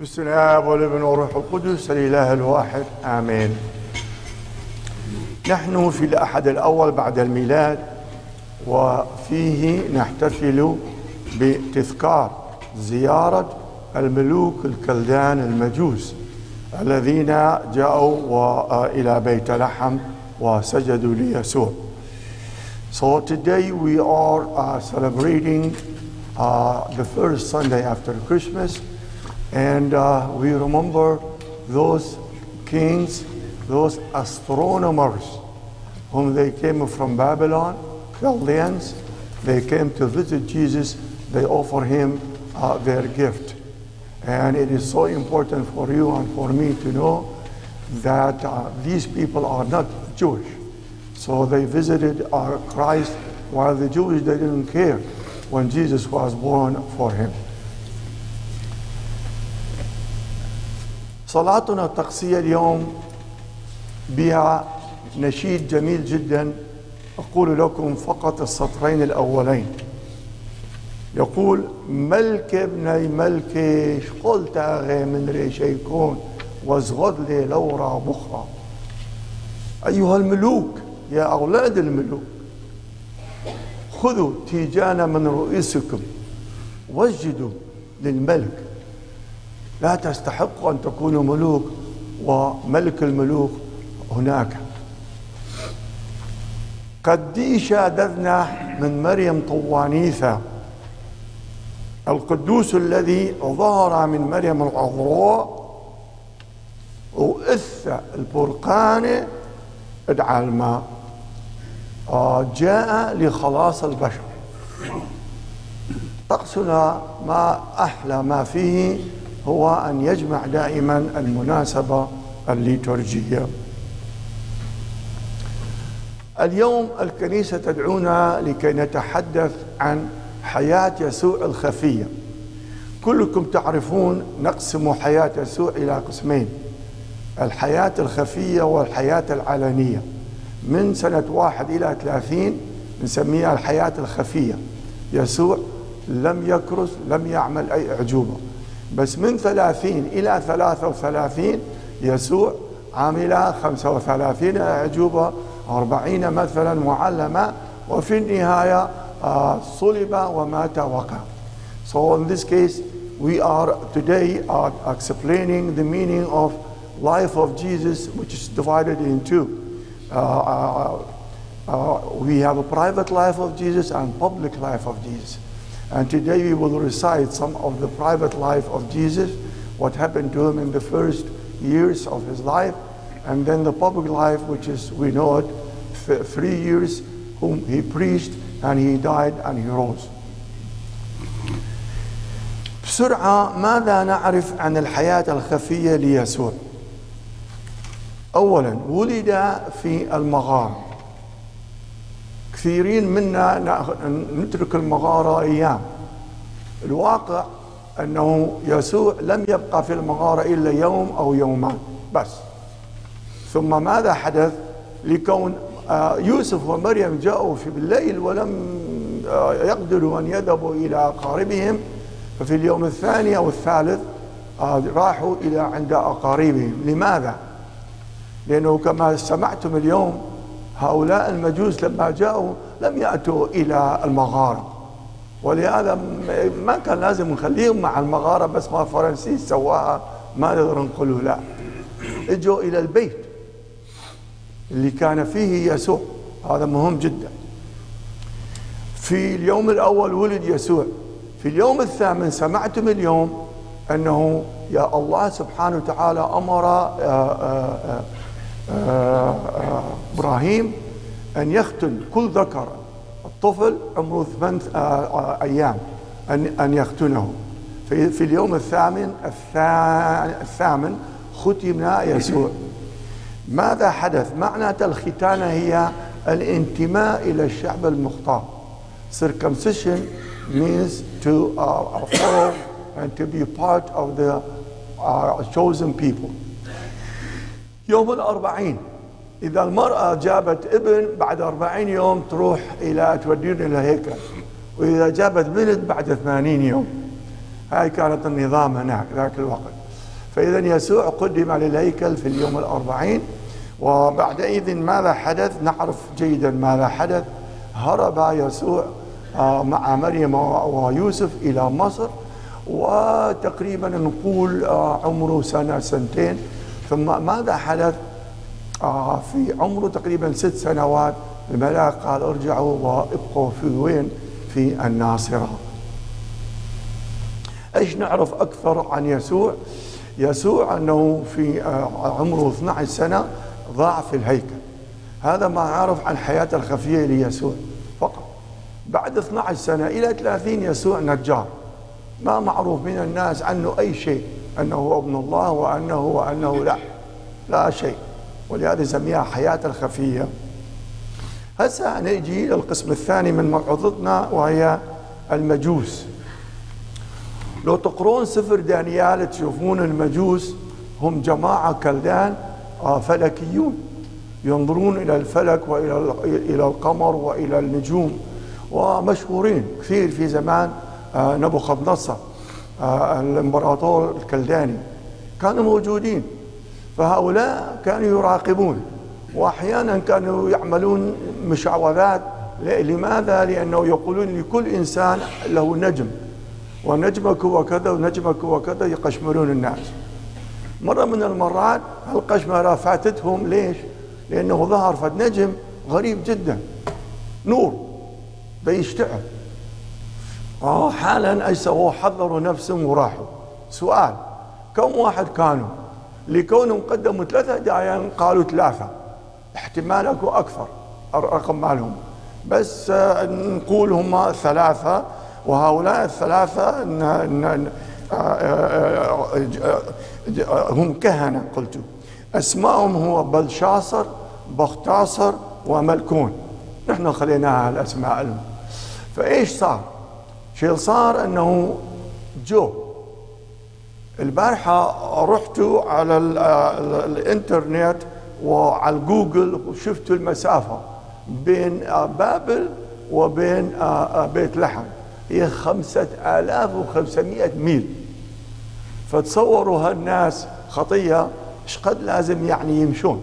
بسم الاب والابن والروح القدس الاله الواحد آمين. نحن في الأحد الأول بعد الميلاد وفيه نحتفل بتذكار زيارة الملوك الكلدان المجوس الذين جاءوا إلى بيت لحم وسجدوا ليسوع. So today we are uh, celebrating uh, the first Sunday after Christmas and uh, we remember those kings, those astronomers whom they came from Babylon, Chaldeans. They came to visit Jesus. They offer him uh, their gift. And it is so important for you and for me to know that uh, these people are not Jewish. So they visited our Christ while the Jewish, they didn't care when Jesus was born for him. صلاتنا الطقسية اليوم بها نشيد جميل جدا. أقول لكم فقط السطرين الأولين. يقول ملك ابني ملكي قلت أغي من ريشيكون وازغد لي لورا بخرى. أيها الملوك يا أولاد الملوك خذوا تيجان من رؤوسكم واسجدوا للملك. لا تستحقوا أن تكونوا ملوك وملك الملوك هناك. قد شاددنا من مريم طوانيثة. القدوس الذي ظهر من مريم العذراء وإث البرقان ادعى الماء. جاء لخلاص البشر. طقسنا ما أحلى ما فيه هو أن يجمع دائما المناسبة الليتورجية. اليوم الكنيسة تدعونا لكي نتحدث عن حياة يسوع الخفية. كلكم تعرفون نقسم حياة يسوع إلى قسمين الحياة الخفية والحياة العلنية. من سنة واحد إلى ثلاثين نسميها الحياة الخفية. يسوع لم يكرس لم يعمل أي أعجوبة. بس من ثلاثين إلى ثلاثة وثلاثين يسوع عامل خمسة وثلاثين أعجوبة أربعين مثلا معلمة وفي النهاية صلب ومات وقع So in this case we are today are explaining the meaning of life of Jesus which is divided in two. Uh, uh, uh, we have a private life of Jesus and public life of Jesus. And today we will recite some of the private life of Jesus, what happened to him in the first years of his life, and then the public life, which is, we know it, th- three years, whom he preached and he died and he rose. بسرعة ماذا نعرف عن الحياة الخفية ليسوع؟ أولا ولد في المغارة كثيرين منا نترك المغارة أيام. الواقع أنه يسوع لم يبقى في المغارة إلا يوم أو يومان بس. ثم ماذا حدث؟ لكون يوسف ومريم جاءوا في الليل ولم يقدروا أن يذهبوا إلى أقاربهم. ففي اليوم الثاني أو الثالث راحوا إلى عند أقاربهم. لماذا؟ لأنه كما سمعتم اليوم هؤلاء المجوس لما جاءوا لم يأتوا إلى المغارة ولهذا ما كان لازم نخليهم مع المغارة بس ما فرنسيس سواها ما نقدر نقوله لا. اجوا إلى البيت اللي كان فيه يسوع. هذا مهم جدا. في اليوم الأول ولد يسوع. في اليوم الثامن سمعتم اليوم أنه يا الله سبحانه وتعالى أمر آآ آآ آآ إبراهيم أن يختن كل ذكر الطفل عمره ثمان أيام ان أن يختنه. في, في اليوم الثامن الثامن ختمنا يسوع. ماذا حدث؟ معنى الختانة هي الانتماء إلى الشعب المختار. Circumcision means to uh, follow and to be part of the uh, chosen people. يوم الأربعين إذا المرأة جابت ابن بعد أربعين يوم تروح إلى تودين إلى هيكل وإذا جابت بنت بعد ثمانين يوم. هاي كانت النظام هناك ذاك الوقت. فإذا يسوع قدم للهيكل في اليوم الأربعين. وبعدئذ ماذا حدث؟ نعرف جيدا ماذا حدث. هرب يسوع آه، مع مريم ويوسف إلى مصر. وتقريبا نقول آه، عمره سنة سنتين. ثم ماذا حدث؟ في عمره تقريبا ست سنوات الملاك قال ارجعوا وابقوا في وين؟ في الناصرة. إيش نعرف أكثر عن يسوع؟ يسوع أنه في عمره 12 سنة ضاع في الهيكل. هذا ما عرف عن حياة الخفية ليسوع. فقط بعد 12 سنة إلى 30 يسوع نجار. ما معروف من الناس عنه أي شيء أنه ابن الله وأنه وأنه لا لا شيء. ولهذا سميها حياة الخفية. هسه نجي للقسم الثاني من موعظتنا وهي المجوس. لو تقرون سفر دانيال تشوفون المجوس هم جماعة كلدان آه، فلكيون. ينظرون إلى الفلك وإلى إلى القمر وإلى النجوم. ومشهورين كثير في زمان آه، نبوخذ نصر آه، الإمبراطور الكلداني. كانوا موجودين. فهؤلاء كانوا يراقبون وأحيانا كانوا يعملون مشعوذات. لماذا؟ لأنه يقولون لكل إنسان له نجم ونجمك هو كذا ونجمك هو كذا يقشمرون الناس. مرة من المرات القشمرة فاتتهم ليش؟ لأنه ظهر فد نجم غريب جدا. نور بيشتعل. حالا أي سووا حضروا نفسهم وراحوا. سؤال كم واحد كانوا؟ لكونهم قدموا ثلاثة دايان قالوا ثلاثة. احتمال أكو أكثر الرقم مالهم بس آه، نقول هم ثلاثة وهؤلاء الثلاثة هم كهنة قلت. أسمائهم هو بلشاصر بختاصر وملكون. نحن خليناها الأسماء لهم فإيش صار؟ شيء صار؟ أنه جو البارحة رحت على الإنترنت وعلى جوجل وشفت المسافة بين بابل وبين بيت لحم. هي خمسة آلاف وخمسمائة ميل. فتصوروا هالناس خطية إيش قد لازم يعني يمشون؟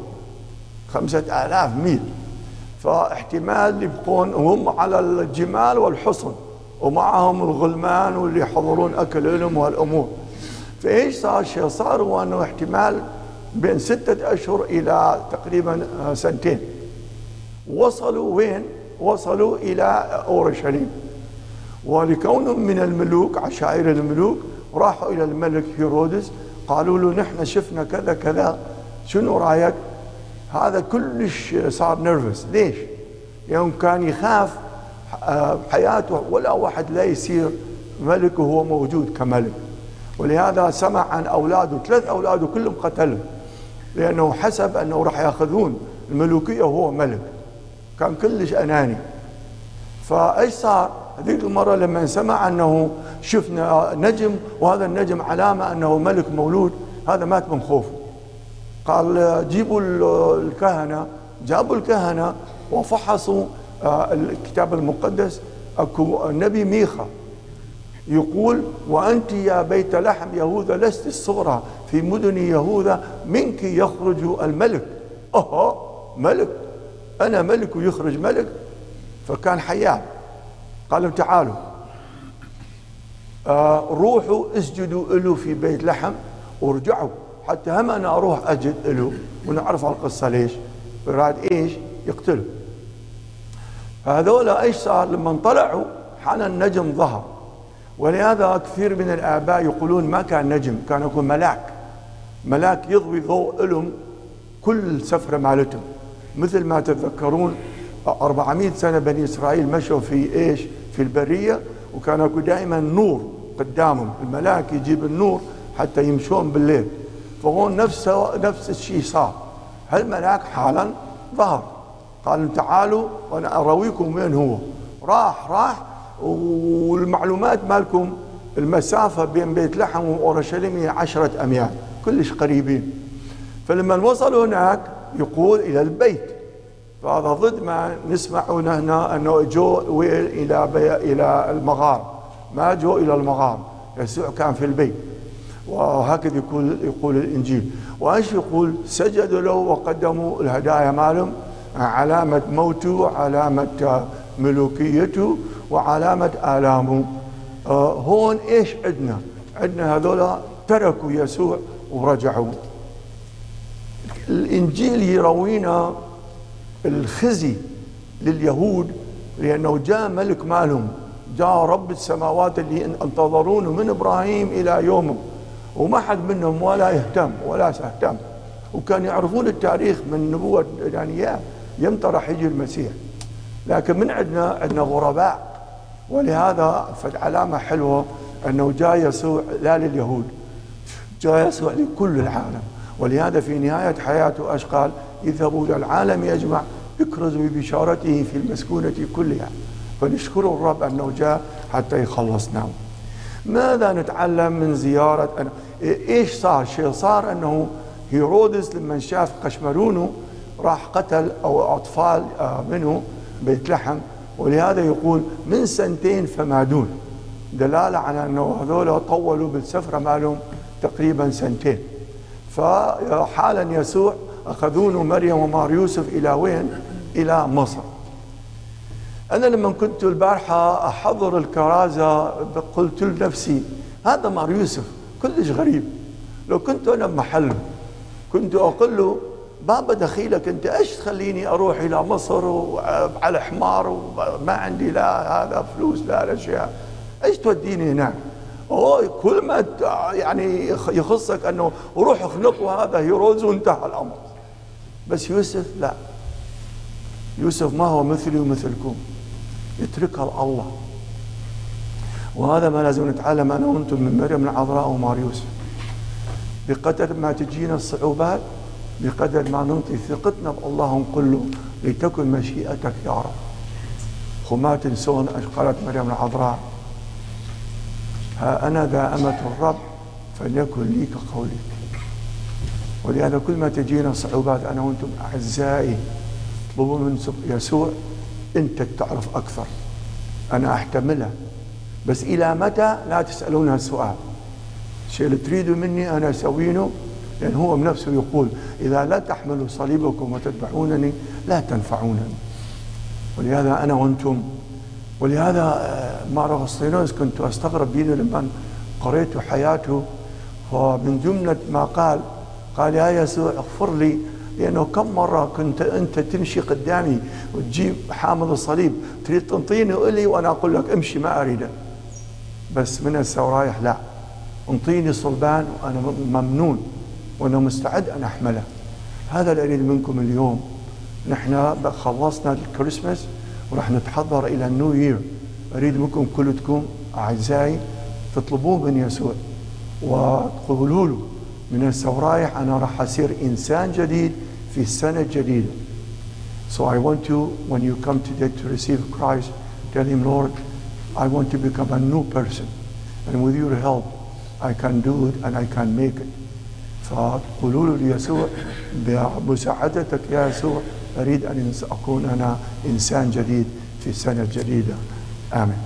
خمسة آلاف ميل. فاحتمال يبقون هم على الجمال والحصن ومعهم الغلمان واللي يحضرون أكل لهم وهالأمور. فإيش صار شيء؟ صار هو أنه احتمال بين ستة أشهر إلى تقريبا سنتين. وصلوا وين؟ وصلوا إلى أورشليم. ولكونهم من الملوك عشائر الملوك راحوا إلى الملك هيرودس قالوا له نحن شفنا كذا كذا شنو رأيك؟ هذا كلش صار نرفز ليش؟ يوم كان يخاف آه، حياته ولا واحد لا يصير ملك وهو موجود كملك. ولهذا سمع عن أولاده ثلاث أولاده كلهم قتلهم لأنه حسب أنه راح يأخذون الملوكية وهو ملك. كان كلش أناني. فإيش صار؟ هذيك المرة لما سمع أنه شفنا نجم وهذا النجم علامة أنه ملك مولود هذا مات من خوفه قال جيبوا الكهنة جابوا الكهنة وفحصوا آه، الكتاب المقدس أكو نبي ميخا. يقول وأنت يا بيت لحم يهوذا لست الصغرى في مدن يهوذا منك يخرج الملك. أها ملك. أنا ملك ويخرج ملك؟ فكان حيان قال لهم تعالوا. آه روحوا اسجدوا له في بيت لحم ورجعوا حتى هم أنا أروح أجد له ونعرف القصة ليش. راد إيش؟ يقتله هذولا إيش صار؟ لما طلعوا حان النجم ظهر. ولهذا كثير من الآباء يقولون ما كان نجم كان يكون ملاك. ملاك يضوي ضوء لهم كل سفرة مالتهم. مثل ما تتذكرون 400 سنة بني إسرائيل مشوا في إيش؟ في البرية وكان اكو دائما نور قدامهم. الملاك يجيب النور حتى يمشون بالليل. فهون نفس نفس الشيء صار. هالملاك حالا؟ ظهر. قال تعالوا وأنا ارويكم وين هو. راح راح والمعلومات مالكم المسافة بين بيت لحم وأورشليم هي عشرة أميال كلش قريبين. فلما وصلوا هناك يقول إلى البيت. فهذا ضد ما نسمع هنا أنه جو إلى إلى المغار ما جو إلى المغار يسوع كان في البيت. وهكذا يقول يقول الإنجيل. وإيش يقول؟ سجدوا له وقدموا الهدايا مالهم علامة موته علامة ملوكيته. وعلامة الامه آه، هون إيش عندنا؟ عندنا هذول تركوا يسوع ورجعوا. الإنجيل يروينا الخزي لليهود لأنه جاء ملك مالهم جاء رب السماوات اللي انتظرونه من إبراهيم إلى يومه. وما حد منهم ولا يهتم ولا سيهتم. وكان يعرفون التاريخ من نبوة دانيال يمتى راح يجي المسيح. لكن من عندنا؟ عندنا غرباء. ولهذا علامة حلوة أنه جاء يسوع لا لليهود جاء يسوع لكل العالم. ولهذا في نهاية حياته أش قال اذهبوا إلى العالم يجمع اكرزوا ببشارته في المسكونة كلها. فنشكر الرب أنه جاء حتى يخلصنا. ماذا نتعلم من زيارة أنا إيش صار؟ شيء صار؟ أنه هيرودس لما شاف قشمرونه راح قتل أو أطفال آه، منه بيت لحم ولهذا يقول من سنتين فما دون. دلالة على أنه هذول طولوا بالسفرة مالهم تقريبا سنتين. فحالا يسوع أخذونه مريم ومار يوسف إلى وين؟ إلى مصر. أنا لما كنت البارحة أحضر الكرازة قلت لنفسي هذا مار يوسف كلش غريب. لو كنت أنا بمحله كنت أقول له بابا دخيلك أنت إيش تخليني أروح إلى مصر وعلى حمار وما عندي لا هذا فلوس لا الأشياء إيش توديني هناك أوه كل ما يعني يخصك أنه روح اخنقوا هذا هيروز وانتهى الأمر. بس يوسف لا. يوسف ما هو مثلي ومثلكم. يتركها الله. وهذا ما لازم نتعلم أنا وأنتم من مريم العذراء ومار يوسف. بقدر ما تجينا الصعوبات بقدر ما ننطي ثقتنا بالله ونقول له لتكن مشيئتك يا رب. وما تنسون قالت مريم العذراء. ها أنا ذا امة الرب فليكن لي كقولك ولهذا كل ما تجينا صعوبات أنا وأنتم أعزائي اطلبوا من يسوع أنت تعرف أكثر. أنا أحتملها. بس إلى متى لا تسالون هالسؤال الشيء اللي تريدوا مني أنا اسوينه لأن هو بنفسه يقول إذا لا تحملوا صليبكم وتتبعونني لا تنفعونني. ولهذا أنا وأنتم ولهذا آه، مع اغسطينوس كنت أستغرب بينه لما قريت حياته. ومن جملة ما قال قال يا يسوع اغفر لي لأنه كم مرة كنت أنت تمشي قدامي وتجيب حامل الصليب تريد تنطيني وإلي وأنا أقول لك امشي ما أريده بس من هسه ورايح لا. أنطيني صلبان وأنا ممنون. وأنا مستعد أن أحمله هذا اللي أريد منكم اليوم نحن خلصنا الكريسماس وراح نتحضر إلى النيو يير أريد منكم كلكم أعزائي تطلبوه من يسوع وتقولوا له من هسه ورايح أنا راح أصير إنسان جديد في السنة الجديدة. So I want you, when you come today to receive Christ, tell him, Lord, I want to become a new person. And with your help, I can do it and I can make it. فقولوا له ليسوع بمساعدتك يا يسوع أريد أن أكون أنا إنسان جديد في السنة الجديدة. آمين.